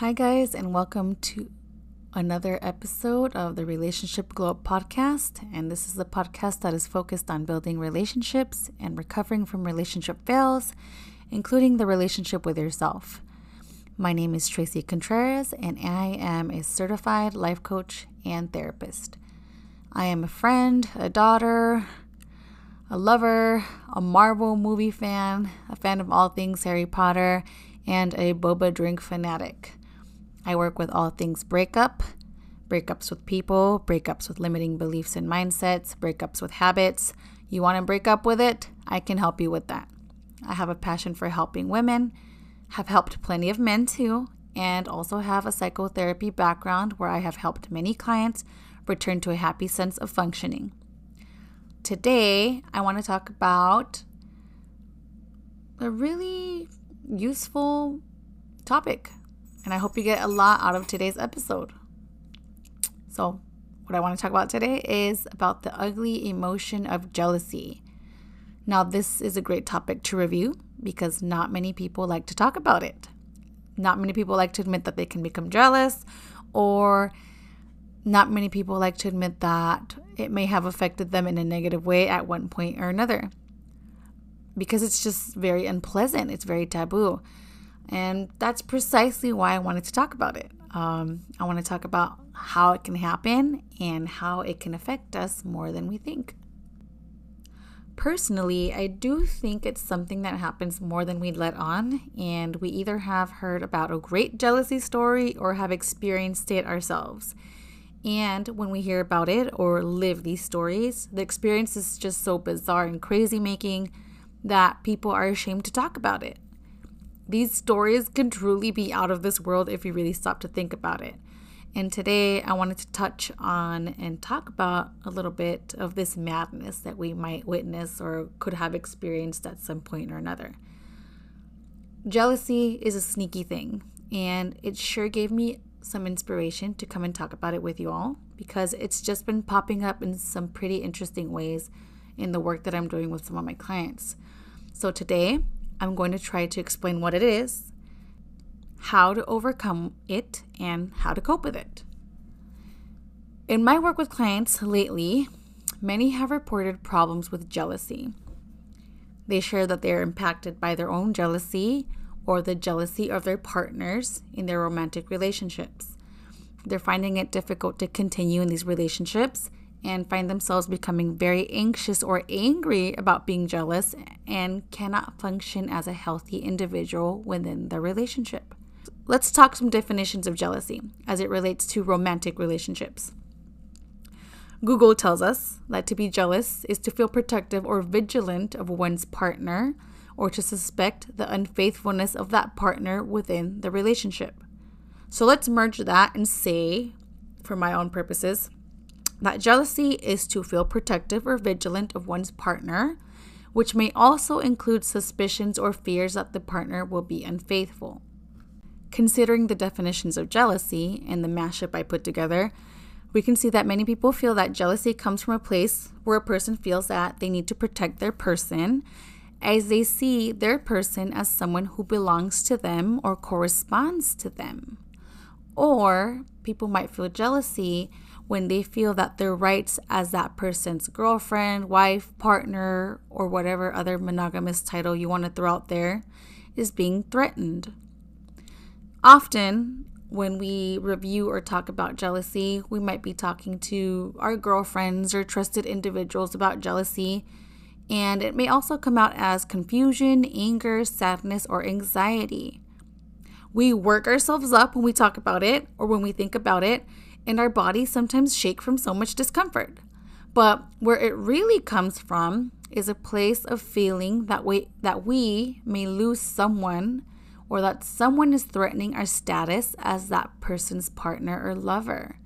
Hi, guys, and welcome to another episode of the Relationship Glow Up podcast. And this is the podcast that is focused on building relationships and recovering from relationship fails, including the relationship with yourself. My name is Tracy Contreras, and I am a certified life coach and therapist. I am a friend, a daughter, a lover, a Marvel movie fan, a fan of all things Harry Potter, and a boba drink fanatic. I work with all things breakup, breakups with people, breakups with limiting beliefs and mindsets, breakups with habits. You want to break up with it? I can help you with that. I have a passion for helping women, have helped plenty of men too, and also have a psychotherapy background where I have helped many clients return to a happy sense of functioning. Today, I want to talk about a really useful topic and I hope you get a lot out of today's episode. So, what I want to talk about today is about the ugly emotion of jealousy. Now, this is a great topic to review because not many people like to talk about it. Not many people like to admit that they can become jealous, or not many people like to admit that it may have affected them in a negative way at one point or another. Because it's just very unpleasant, it's very taboo. And that's precisely why I wanted to talk about it. Um, I want to talk about how it can happen and how it can affect us more than we think. Personally, I do think it's something that happens more than we let on, and we either have heard about a great jealousy story or have experienced it ourselves. And when we hear about it or live these stories, the experience is just so bizarre and crazy making that people are ashamed to talk about it. These stories can truly be out of this world if you really stop to think about it. And today I wanted to touch on and talk about a little bit of this madness that we might witness or could have experienced at some point or another. Jealousy is a sneaky thing, and it sure gave me some inspiration to come and talk about it with you all because it's just been popping up in some pretty interesting ways in the work that I'm doing with some of my clients. So today, I'm going to try to explain what it is, how to overcome it, and how to cope with it. In my work with clients lately, many have reported problems with jealousy. They share that they are impacted by their own jealousy or the jealousy of their partners in their romantic relationships. They're finding it difficult to continue in these relationships and find themselves becoming very anxious or angry about being jealous and cannot function as a healthy individual within the relationship. Let's talk some definitions of jealousy as it relates to romantic relationships. Google tells us that to be jealous is to feel protective or vigilant of one's partner or to suspect the unfaithfulness of that partner within the relationship. So let's merge that and say, for my own purposes, that jealousy is to feel protective or vigilant of one's partner, which may also include suspicions or fears that the partner will be unfaithful. Considering the definitions of jealousy and the mashup I put together, we can see that many people feel that jealousy comes from a place where a person feels that they need to protect their person as they see their person as someone who belongs to them or corresponds to them. Or people might feel jealousy when they feel that their rights as that person's girlfriend, wife, partner, or whatever other monogamous title you want to throw out there is being threatened. Often, when we review or talk about jealousy, we might be talking to our girlfriends or trusted individuals about jealousy, and it may also come out as confusion, anger, sadness, or anxiety. We work ourselves up when we talk about it or when we think about it, and our bodies sometimes shake from so much discomfort. But where it really comes from is a place of feeling that we that we may lose someone or that someone is threatening our status as that person's partner or lover.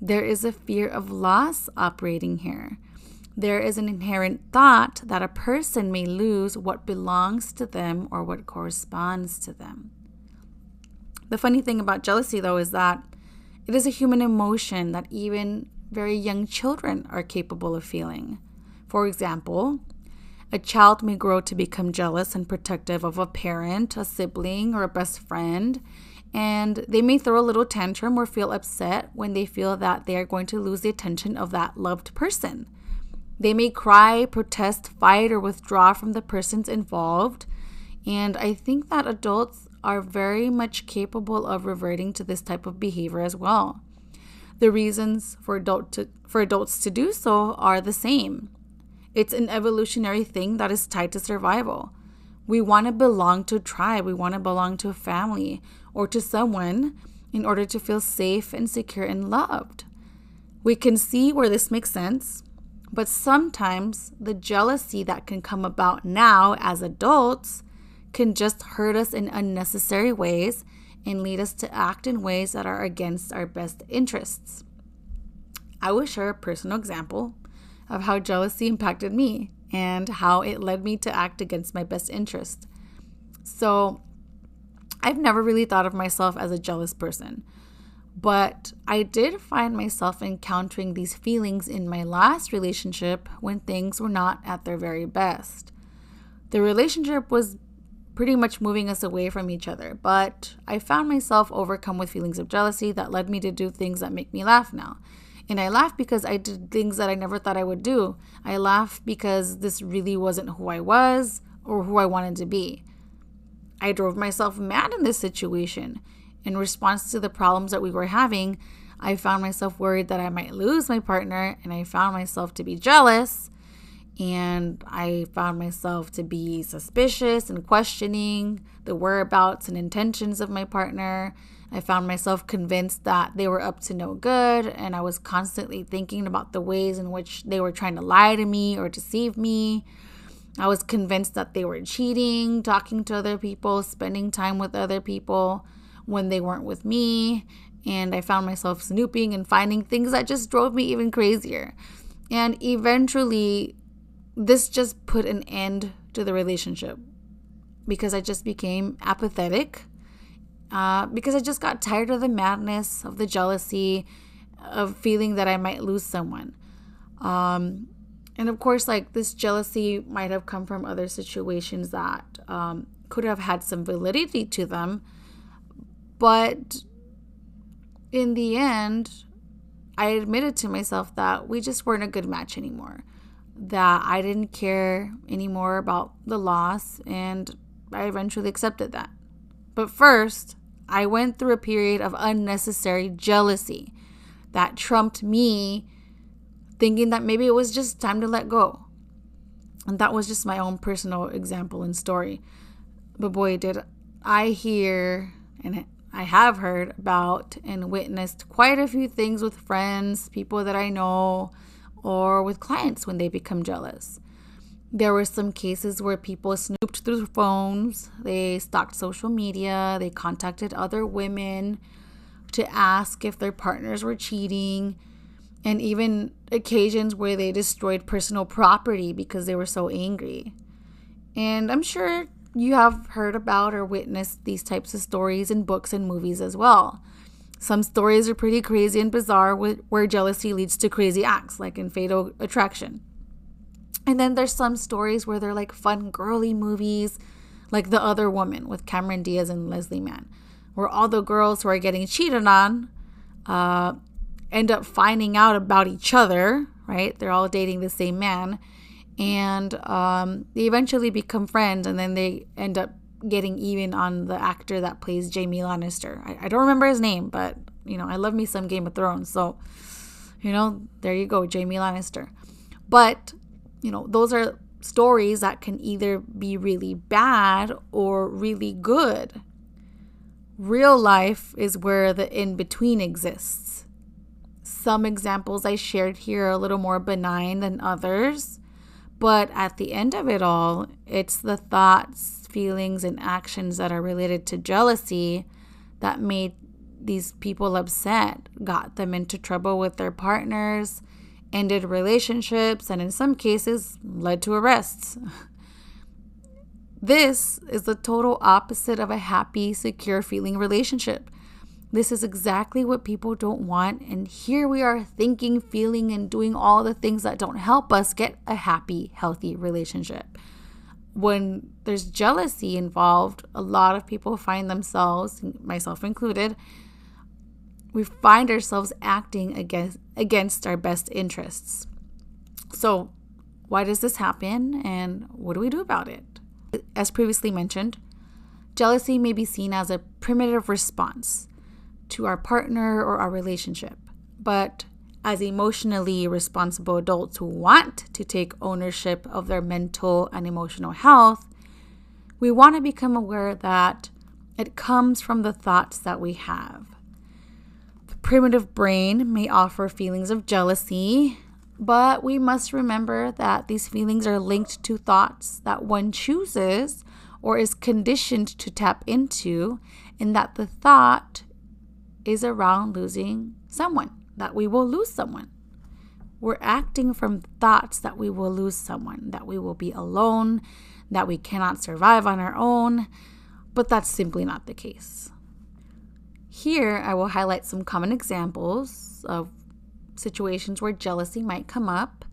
There is a fear of loss operating here. There is an inherent thought that a person may lose what belongs to them or what corresponds to them. The funny thing about jealousy, though, is that it is a human emotion that even very young children are capable of feeling. For example, a child may grow to become jealous and protective of a parent, a sibling, or a best friend, and they may throw a little tantrum or feel upset when they feel that they are going to lose the attention of that loved person. They may cry, protest, fight, or withdraw from the persons involved. And I think that adults are very much capable of reverting to this type of behavior as well. The reasons for adult to, for adults to do so are the same. It's an evolutionary thing that is tied to survival. We want to belong to a tribe, we want to belong to a family or to someone in order to feel safe and secure and loved. We can see where this makes sense, but sometimes the jealousy that can come about now as adults can just hurt us in unnecessary ways and lead us to act in ways that are against our best interests. I will share a personal example of how jealousy impacted me and how it led me to act against my best interest. So, I've never really thought of myself as a jealous person, but I did find myself encountering these feelings in my last relationship when things were not at their very best. The relationship was pretty much moving us away from each other, but I found myself overcome with feelings of jealousy that led me to do things that make me laugh now. And I laugh because I did things that I never thought I would do. I laugh because this really wasn't who I was or who I wanted to be. I drove myself mad in this situation. In response to the problems that we were having, I found myself worried that I might lose my partner, and I found myself to be jealous. And I found myself to be suspicious and questioning the whereabouts and intentions of my partner. I found myself convinced that they were up to no good, and I was constantly thinking about the ways in which they were trying to lie to me or deceive me. I was convinced that they were cheating, talking to other people, spending time with other people when they weren't with me. And I found myself snooping and finding things that just drove me even crazier. And eventually, this just put an end to the relationship because I just became apathetic. Uh, because I just got tired of the madness, of the jealousy, of feeling that I might lose someone. Um, and of course, like this jealousy might have come from other situations that um, could have had some validity to them. But in the end, I admitted to myself that we just weren't a good match anymore. That I didn't care anymore about the loss, and I eventually accepted that. But first, I went through a period of unnecessary jealousy that trumped me thinking that maybe it was just time to let go. And that was just my own personal example and story. But boy, did I hear and I have heard about and witnessed quite a few things with friends, people that I know, or with clients when they become jealous. There were some cases where people snooped through phones, they stalked social media, they contacted other women to ask if their partners were cheating and even occasions where they destroyed personal property because they were so angry. And I'm sure you have heard about or witnessed these types of stories in books and movies as well. Some stories are pretty crazy and bizarre where jealousy leads to crazy acts, like in Fatal Attraction. And then there's some stories where they're like fun, girly movies, like The Other Woman with Cameron Diaz and Leslie Mann, where all the girls who are getting cheated on uh, end up finding out about each other, right? They're all dating the same man. And um, they eventually become friends, and then they end up getting even on the actor that plays Jaime Lannister. I, I don't remember his name, but, you know, I love me some Game of Thrones. So, you know, there you go, Jaime Lannister. But, you know, those are stories that can either be really bad or really good. Real life is where the in between exists. Some examples I shared here are a little more benign than others, but at the end of it all, it's the thoughts, feelings, and actions that are related to jealousy that made these people upset, got them into trouble with their partners, ended relationships, and in some cases, led to arrests. This is the total opposite of a happy, secure feeling relationship. This is exactly what people don't want. And here we are thinking, feeling, and doing all the things that don't help us get a happy, healthy relationship. When there's jealousy involved, a lot of people find themselves, myself included, we find ourselves acting against against our best interests. So, why does this happen and what do we do about it? As previously mentioned, jealousy may be seen as a primitive response to our partner or our relationship. But as emotionally responsible adults who want to take ownership of their mental and emotional health, we want to become aware that it comes from the thoughts that we have. The primitive brain may offer feelings of jealousy, but we must remember that these feelings are linked to thoughts that one chooses or is conditioned to tap into, and that the thought is around losing someone, that we will lose someone. We're acting from thoughts that we will lose someone, that we will be alone, that we cannot survive on our own, but that's simply not the case. Here, I will highlight some common examples of situations where jealousy might come up,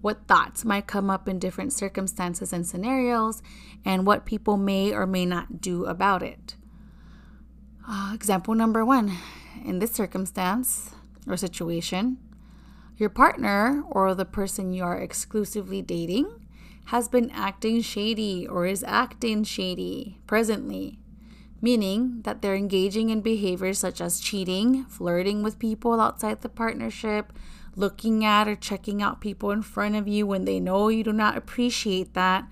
what thoughts might come up in different circumstances and scenarios, and what people may or may not do about it. Uh, example number one in this circumstance or situation, your partner or the person you are exclusively dating has been acting shady or is acting shady presently, meaning that they're engaging in behaviors such as cheating, flirting with people outside the partnership, looking at or checking out people in front of you when they know you do not appreciate that,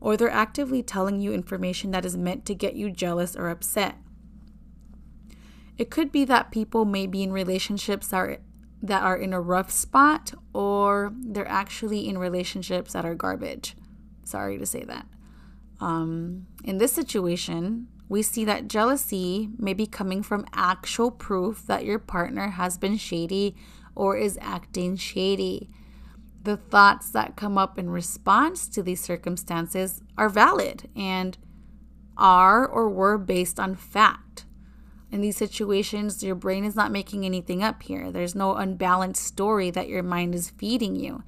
or they're actively telling you information that is meant to get you jealous or upset. It could be that people may be in relationships that are, that are in a rough spot or they're actually in relationships that are garbage. Sorry to say that. Um, in this situation, we see that jealousy may be coming from actual proof that your partner has been shady or is acting shady. The thoughts that come up in response to these circumstances are valid and are or were based on fact in these situations, your brain is not making anything up here. There's no unbalanced story that your mind is feeding you.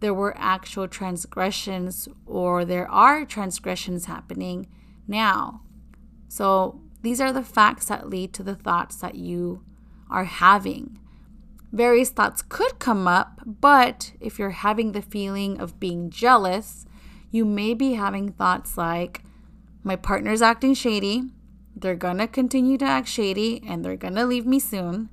There were actual transgressions, or there are transgressions happening now. So, these are the facts that lead to the thoughts that you are having. Various thoughts could come up, but if you're having the feeling of being jealous, you may be having thoughts like, my partner's acting shady, they're gonna continue to act shady and they're gonna leave me soon.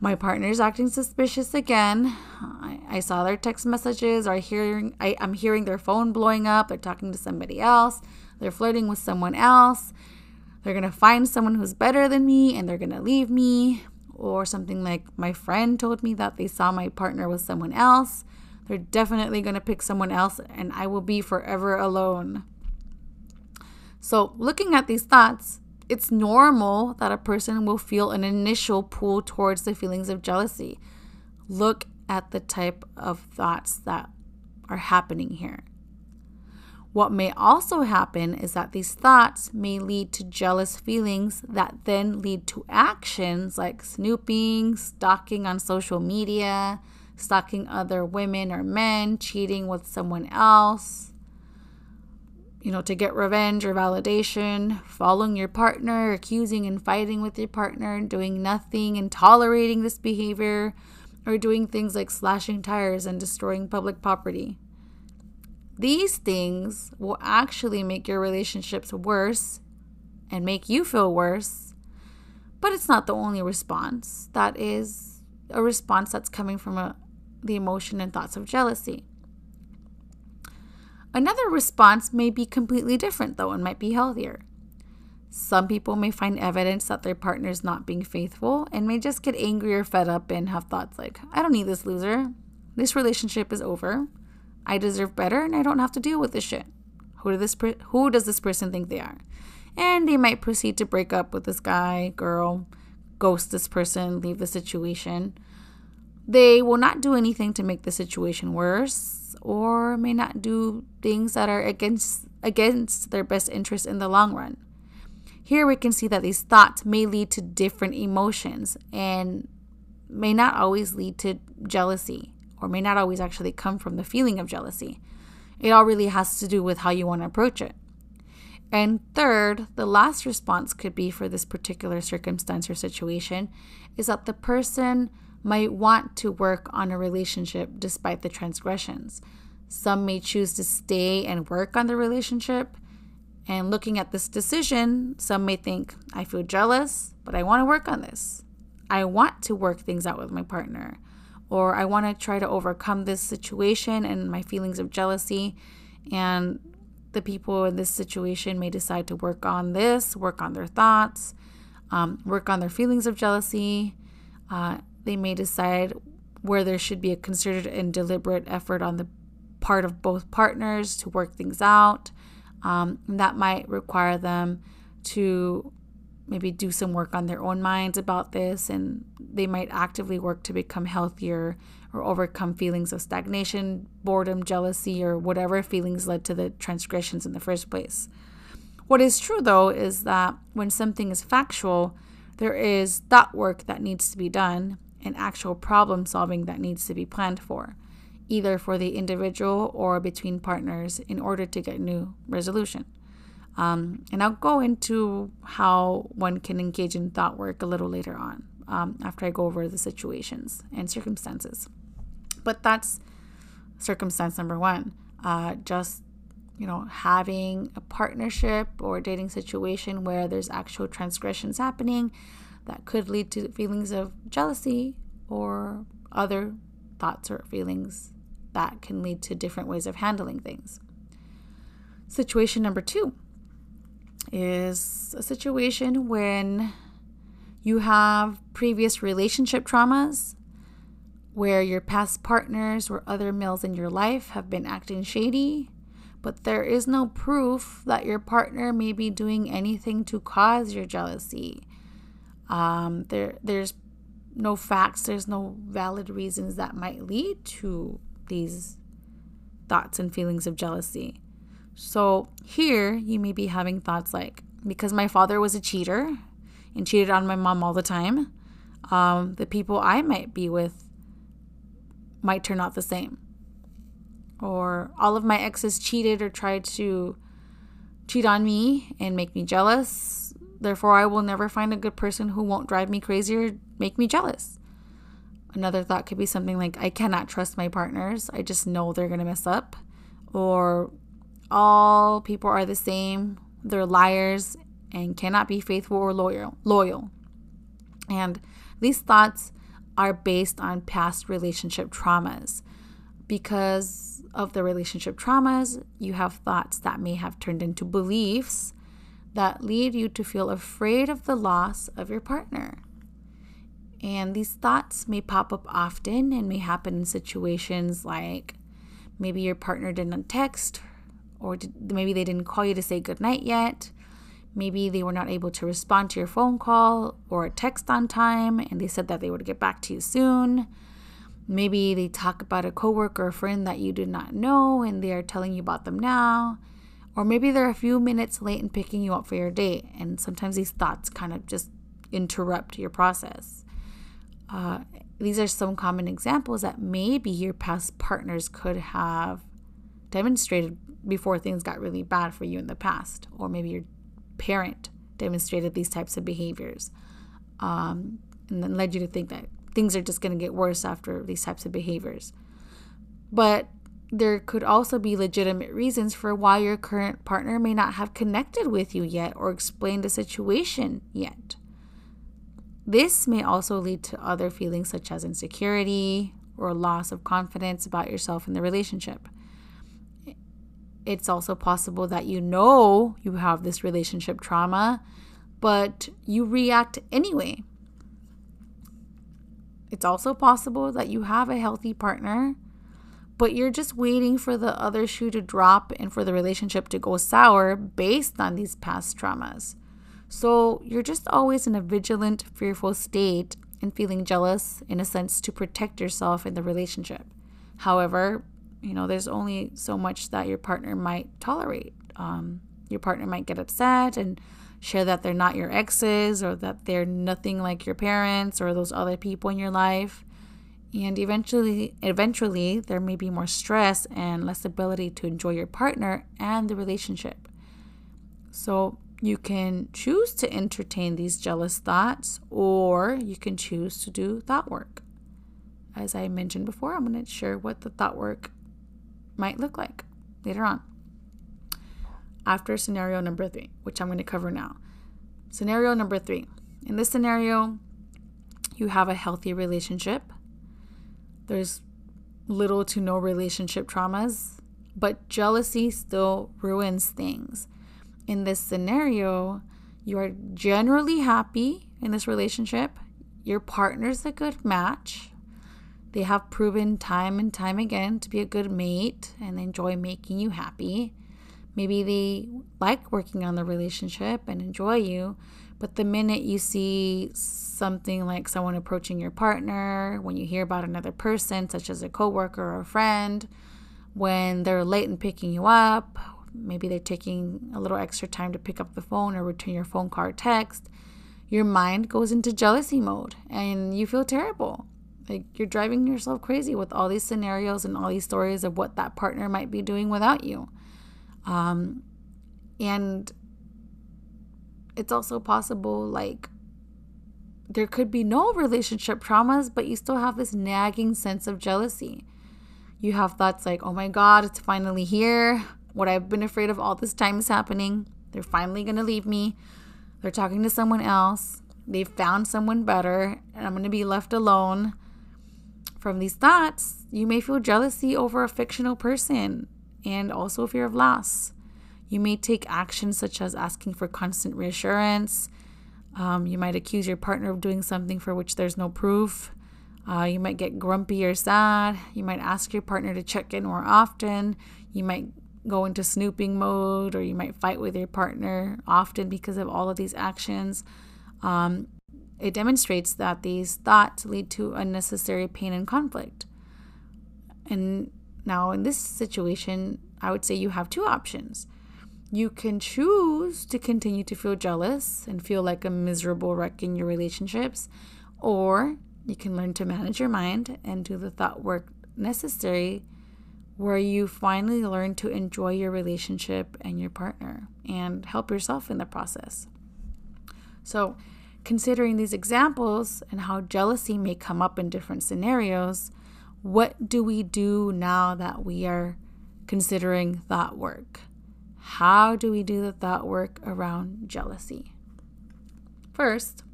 My partner's acting suspicious again. I, I saw their text messages or hearing I, I'm hearing their phone blowing up. They're talking to somebody else. They're flirting with someone else. They're gonna find someone who's better than me and they're gonna leave me. Or something like my friend told me that they saw my partner with someone else. They're definitely gonna pick someone else and I will be forever alone. So, looking at these thoughts, it's normal that a person will feel an initial pull towards the feelings of jealousy. Look at the type of thoughts that are happening here. What may also happen is that these thoughts may lead to jealous feelings that then lead to actions like snooping, stalking on social media, stalking other women or men, cheating with someone else, you know, to get revenge or validation, following your partner, accusing and fighting with your partner, and doing nothing and tolerating this behavior, or doing things like slashing tires and destroying public property. These things will actually make your relationships worse and make you feel worse, but it's not the only response. That is a response that's coming from a, the emotion and thoughts of jealousy. Another response may be completely different, though, and might be healthier. Some people may find evidence that their partner is not being faithful and may just get angry or fed up and have thoughts like, I don't need this loser. This relationship is over. I deserve better and I don't have to deal with this shit. Who, this per- who does this person think they are? And they might proceed to break up with this guy, girl, ghost this person, leave the situation. They will not do anything to make the situation worse or may not do things that are against against their best interest in the long run. Here we can see that these thoughts may lead to different emotions and may not always lead to jealousy or may not always actually come from the feeling of jealousy. It all really has to do with how you want to approach it. And third, the last response could be for this particular circumstance or situation is that the person might want to work on a relationship despite the transgressions. Some may choose to stay and work on the relationship. And looking at this decision, some may think, I feel jealous, but I want to work on this. I want to work things out with my partner. Or I want to try to overcome this situation and my feelings of jealousy. And the people in this situation may decide to work on this, work on their thoughts, um, work on their feelings of jealousy. Uh, they may decide where there should be a concerted and deliberate effort on the part of both partners to work things out. Um, that might require them to maybe do some work on their own minds about this, and they might actively work to become healthier or overcome feelings of stagnation, boredom, jealousy, or whatever feelings led to the transgressions in the first place. What is true, though, is that when something is factual, there is thought work that needs to be done and actual problem solving that needs to be planned for, either for the individual or between partners in order to get new resolution. Um, and I'll go into how one can engage in thought work a little later on um, after I go over the situations and circumstances. But that's circumstance number one. Uh, just you know, having a partnership or dating situation where there's actual transgressions happening that could lead to feelings of jealousy or other thoughts or feelings that can lead to different ways of handling things. Situation number two is a situation when you have previous relationship traumas where your past partners or other males in your life have been acting shady, but there is no proof that your partner may be doing anything to cause your jealousy. Um, there, there's no facts, there's no valid reasons that might lead to these thoughts and feelings of jealousy. So here you may be having thoughts like, because my father was a cheater and cheated on my mom all the time, um, the people I might be with might turn out the same. Or all of my exes cheated or tried to cheat on me and make me jealous. Therefore, I will never find a good person who won't drive me crazy or make me jealous. Another thought could be something like, I cannot trust my partners. I just know they're going to mess up. Or all people are the same. They're liars and cannot be faithful or loyal. Loyal. And these thoughts are based on past relationship traumas. Because of the relationship traumas, you have thoughts that may have turned into beliefs that lead you to feel afraid of the loss of your partner. And these thoughts may pop up often and may happen in situations like maybe your partner didn't text, or did, maybe they didn't call you to say goodnight yet, Maybe they were not able to respond to your phone call or text on time and they said that they would get back to you soon. Maybe they talk about a coworker or friend that you did not know and they are telling you about them now. Or maybe they're a few minutes late in picking you up for your date, and sometimes these thoughts kind of just interrupt your process. Uh, these are some common examples that maybe your past partners could have demonstrated before things got really bad for you in the past, or maybe your parent demonstrated these types of behaviors um, and then led you to think that things are just going to get worse after these types of behaviors. But there could also be legitimate reasons for why your current partner may not have connected with you yet or explained the situation yet. This may also lead to other feelings such as insecurity or loss of confidence about yourself in the relationship it's also possible that you know you have this relationship trauma, but you react anyway. It's also possible that you have a healthy partner, but you're just waiting for the other shoe to drop and for the relationship to go sour based on these past traumas. So you're just always in a vigilant, fearful state and feeling jealous in a sense to protect yourself in the relationship. However, you know, there's only so much that your partner might tolerate. Um, your partner might get upset and share that they're not your exes or that they're nothing like your parents or those other people in your life. And eventually eventually there may be more stress and less ability to enjoy your partner and the relationship. So you can choose to entertain these jealous thoughts or you can choose to do thought work. As I mentioned before, I'm going to share what the thought work might look like later on. After scenario number three, which I'm going to cover now. Scenario number three. In this scenario, you have a healthy relationship. There's little to no relationship traumas, but jealousy still ruins things in this scenario, you are generally happy in this relationship. Your partner's a good match. They have proven time and time again to be a good mate and enjoy making you happy. Maybe they like working on the relationship and enjoy you, but the minute you see something like someone approaching your partner, when you hear about another person, such as a coworker or a friend, when they're late in picking you up, maybe they're taking a little extra time to pick up the phone or return your phone call text, your mind goes into jealousy mode and you feel terrible. Like you're driving yourself crazy with all these scenarios and all these stories of what that partner might be doing without you. Um, and it's also possible, like, there could be no relationship traumas, but you still have this nagging sense of jealousy. You have thoughts like, oh my God, it's finally here. What I've been afraid of all this time is happening. They're finally going to leave me. They're talking to someone else. They've found someone better, and I'm going to be left alone. From these thoughts, you may feel jealousy over a fictional person and also fear of loss. You may take actions such as asking for constant reassurance. Um, you might accuse your partner of doing something for which there's no proof. Uh, you might get grumpy or sad. You might ask your partner to check in more often. You might go into snooping mode or you might fight with your partner often because of all of these actions. Um, it demonstrates that these thoughts lead to unnecessary pain and conflict. And now, in this situation, I would say you have two options. You can choose to continue to feel jealous and feel like a miserable wreck in your relationships, or you can learn to manage your mind and do the thought work necessary where you finally learn to enjoy your relationship and your partner and help yourself in the process. So, considering these examples and how jealousy may come up in different scenarios, what do we do now that we are considering thought work? How do we do the thought work around jealousy? First,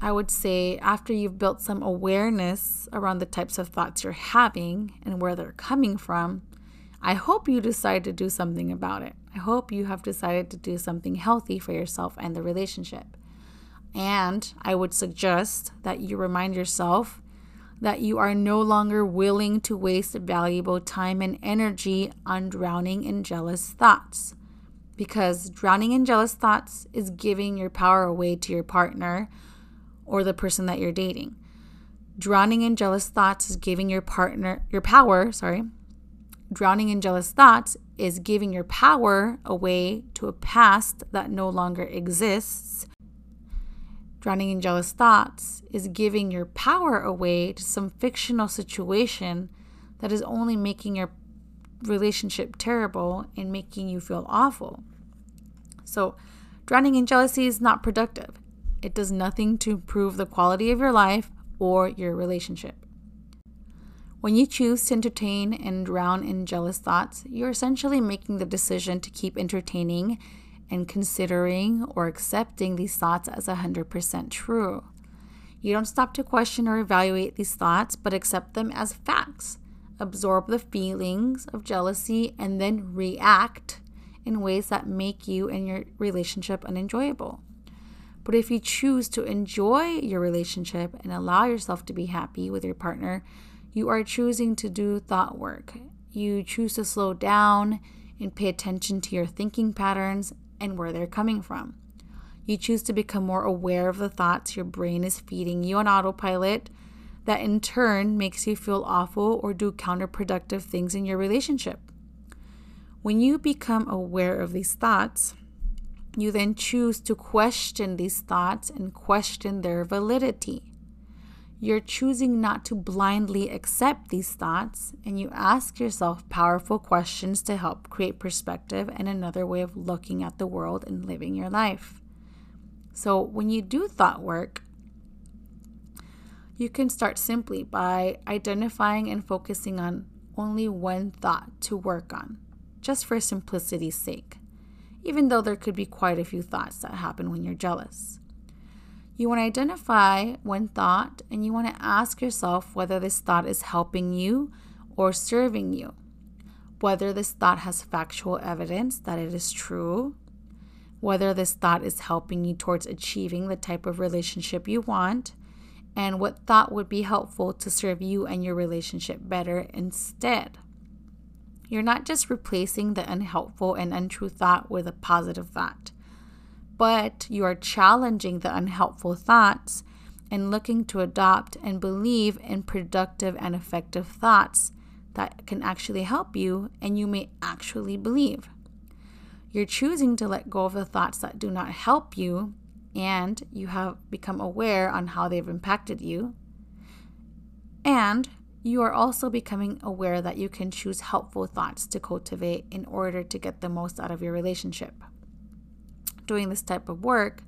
I would say after you've built some awareness around the types of thoughts you're having and where they're coming from, I hope you decide to do something about it. I hope you have decided to do something healthy for yourself and the relationship. And I would suggest that you remind yourself that you are no longer willing to waste valuable time and energy on drowning in jealous thoughts. Because drowning in jealous thoughts is giving your power away to your partner or the person that you're dating. Drowning in jealous thoughts is giving your partner your power, sorry. Drowning in jealous thoughts is giving your power away to a past that no longer exists. Drowning in jealous thoughts is giving your power away to some fictional situation that is only making your relationship terrible and making you feel awful. So, drowning in jealousy is not productive. It does nothing to improve the quality of your life or your relationship. When you choose to entertain and drown in jealous thoughts, you're essentially making the decision to keep entertaining and considering or accepting these thoughts as 100% true. You don't stop to question or evaluate these thoughts, but accept them as facts. Absorb the feelings of jealousy and then react in ways that make you and your relationship unenjoyable. But if you choose to enjoy your relationship and allow yourself to be happy with your partner, you are choosing to do thought work. You choose to slow down and pay attention to your thinking patterns and where they're coming from. You choose to become more aware of the thoughts your brain is feeding you on autopilot that in turn makes you feel awful or do counterproductive things in your relationship. When you become aware of these thoughts, you then choose to question these thoughts and question their validity. you're choosing not to blindly accept these thoughts and you ask yourself powerful questions to help create perspective and another way of looking at the world and living your life. So, when you do thought work, you can start simply by identifying and focusing on only one thought to work on, just for simplicity's sake, even though there could be quite a few thoughts that happen when you're jealous. You want to identify one thought and you want to ask yourself whether this thought is helping you or serving you, whether this thought has factual evidence that it is true, whether this thought is helping you towards achieving the type of relationship you want, and what thought would be helpful to serve you and your relationship better instead. You're not just replacing the unhelpful and untrue thought with a positive thought but you are challenging the unhelpful thoughts and looking to adopt and believe in productive and effective thoughts that can actually help you and you may actually believe. You're choosing to let go of the thoughts that do not help you and you have become aware on how they've impacted you. And you are also becoming aware that you can choose helpful thoughts to cultivate in order to get the most out of your relationship doing this type of work,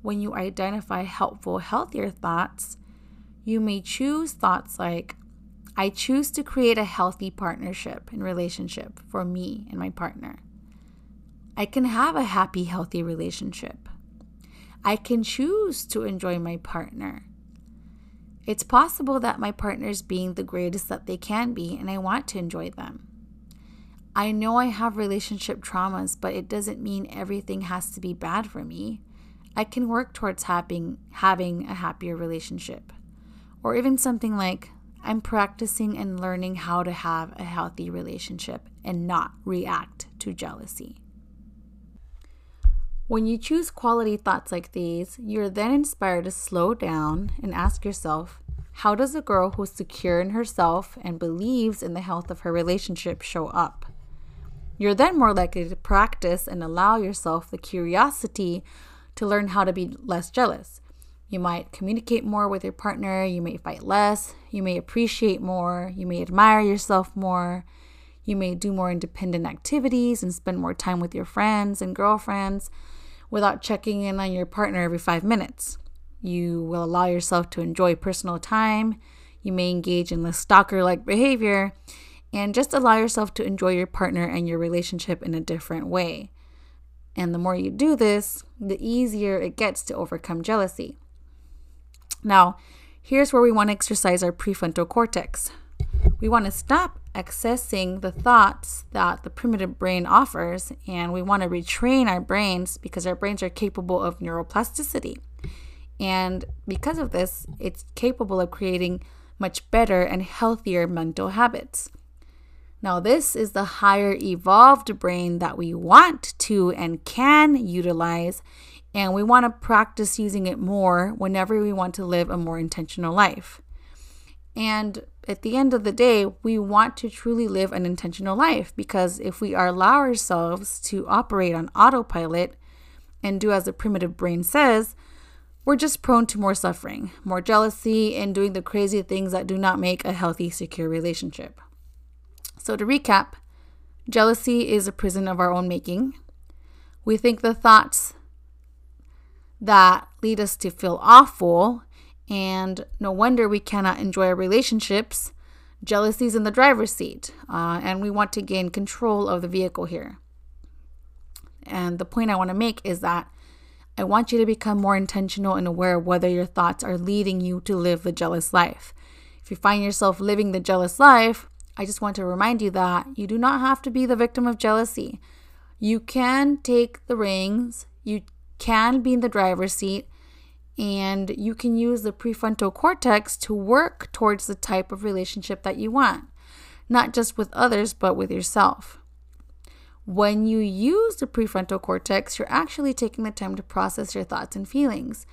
when you identify helpful, healthier thoughts, you may choose thoughts like, I choose to create a healthy partnership and relationship for me and my partner. I can have a happy, healthy relationship. I can choose to enjoy my partner. It's possible that my partner's being the greatest that they can be, and I want to enjoy them. I know I have relationship traumas, but it doesn't mean everything has to be bad for me. I can work towards having, having a happier relationship. Or even something like, I'm practicing and learning how to have a healthy relationship and not react to jealousy. When you choose quality thoughts like these, you're then inspired to slow down and ask yourself, how does a girl who's secure in herself and believes in the health of her relationship show up? You're then more likely to practice and allow yourself the curiosity to learn how to be less jealous. You might communicate more with your partner, you may fight less, you may appreciate more, you may admire yourself more, you may do more independent activities and spend more time with your friends and girlfriends without checking in on your partner every five minutes. You will allow yourself to enjoy personal time. You may engage in less stalker like behavior and just allow yourself to enjoy your partner and your relationship in a different way. And the more you do this, the easier it gets to overcome jealousy. Now, here's where we want to exercise our prefrontal cortex. We want to stop accessing the thoughts that the primitive brain offers, and we want to retrain our brains because our brains are capable of neuroplasticity. And because of this, it's capable of creating much better and healthier mental habits. Now, this is the higher evolved brain that we want to and can utilize, and we want to practice using it more whenever we want to live a more intentional life. And at the end of the day, we want to truly live an intentional life because if we allow ourselves to operate on autopilot and do as the primitive brain says, we're just prone to more suffering, more jealousy, and doing the crazy things that do not make a healthy, secure relationship. So, to recap, jealousy is a prison of our own making. We think the thoughts that lead us to feel awful, and no wonder we cannot enjoy our relationships. Jealousy is in the driver's seat, uh, and we want to gain control of the vehicle here. And the point I want to make is that I want you to become more intentional and aware of whether your thoughts are leading you to live the jealous life. If you find yourself living the jealous life, I just want to remind you that you do not have to be the victim of jealousy. You can take the reins, you can be in the driver's seat, and you can use the prefrontal cortex to work towards the type of relationship that you want, not just with others, but with yourself. When you use the prefrontal cortex, you're actually taking the time to process your thoughts and feelings.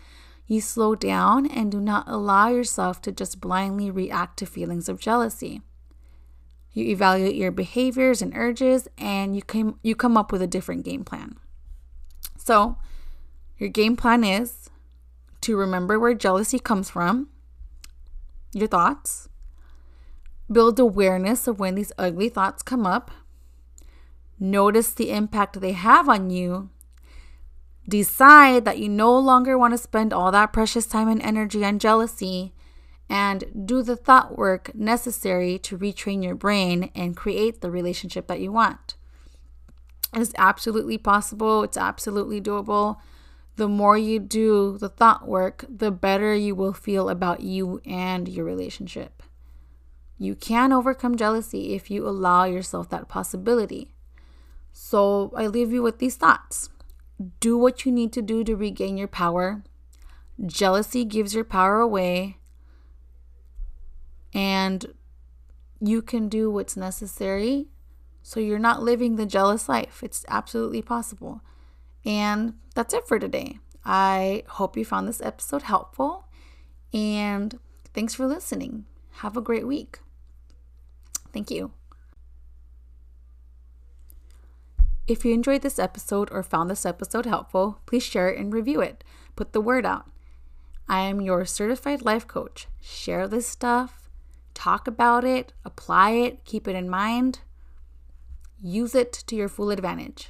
You slow down and do not allow yourself to just blindly react to feelings of jealousy. You evaluate your behaviors and urges and you come you come up with a different game plan. So, your game plan is to remember where jealousy comes from, your thoughts, build awareness of when these ugly thoughts come up, notice the impact they have on you, decide that you no longer want to spend all that precious time and energy on jealousy, and do the thought work necessary to retrain your brain and create the relationship that you want. It's absolutely possible, it's absolutely doable. The more you do the thought work, the better you will feel about you and your relationship. You can overcome jealousy if you allow yourself that possibility. So I leave you with these thoughts. Do what you need to do to regain your power. Jealousy gives your power away. And you can do what's necessary so you're not living the jealous life. It's absolutely possible. And that's it for today. I hope you found this episode helpful. And thanks for listening. Have a great week. Thank you. If you enjoyed this episode or found this episode helpful, please share it and review it. Put the word out. I am your certified life coach. Share this stuff, talk about it, apply it, keep it in mind, use it to your full advantage.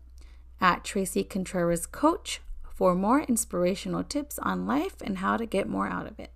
at Tracy Contreras Coach for more inspirational tips on life and how to get more out of it.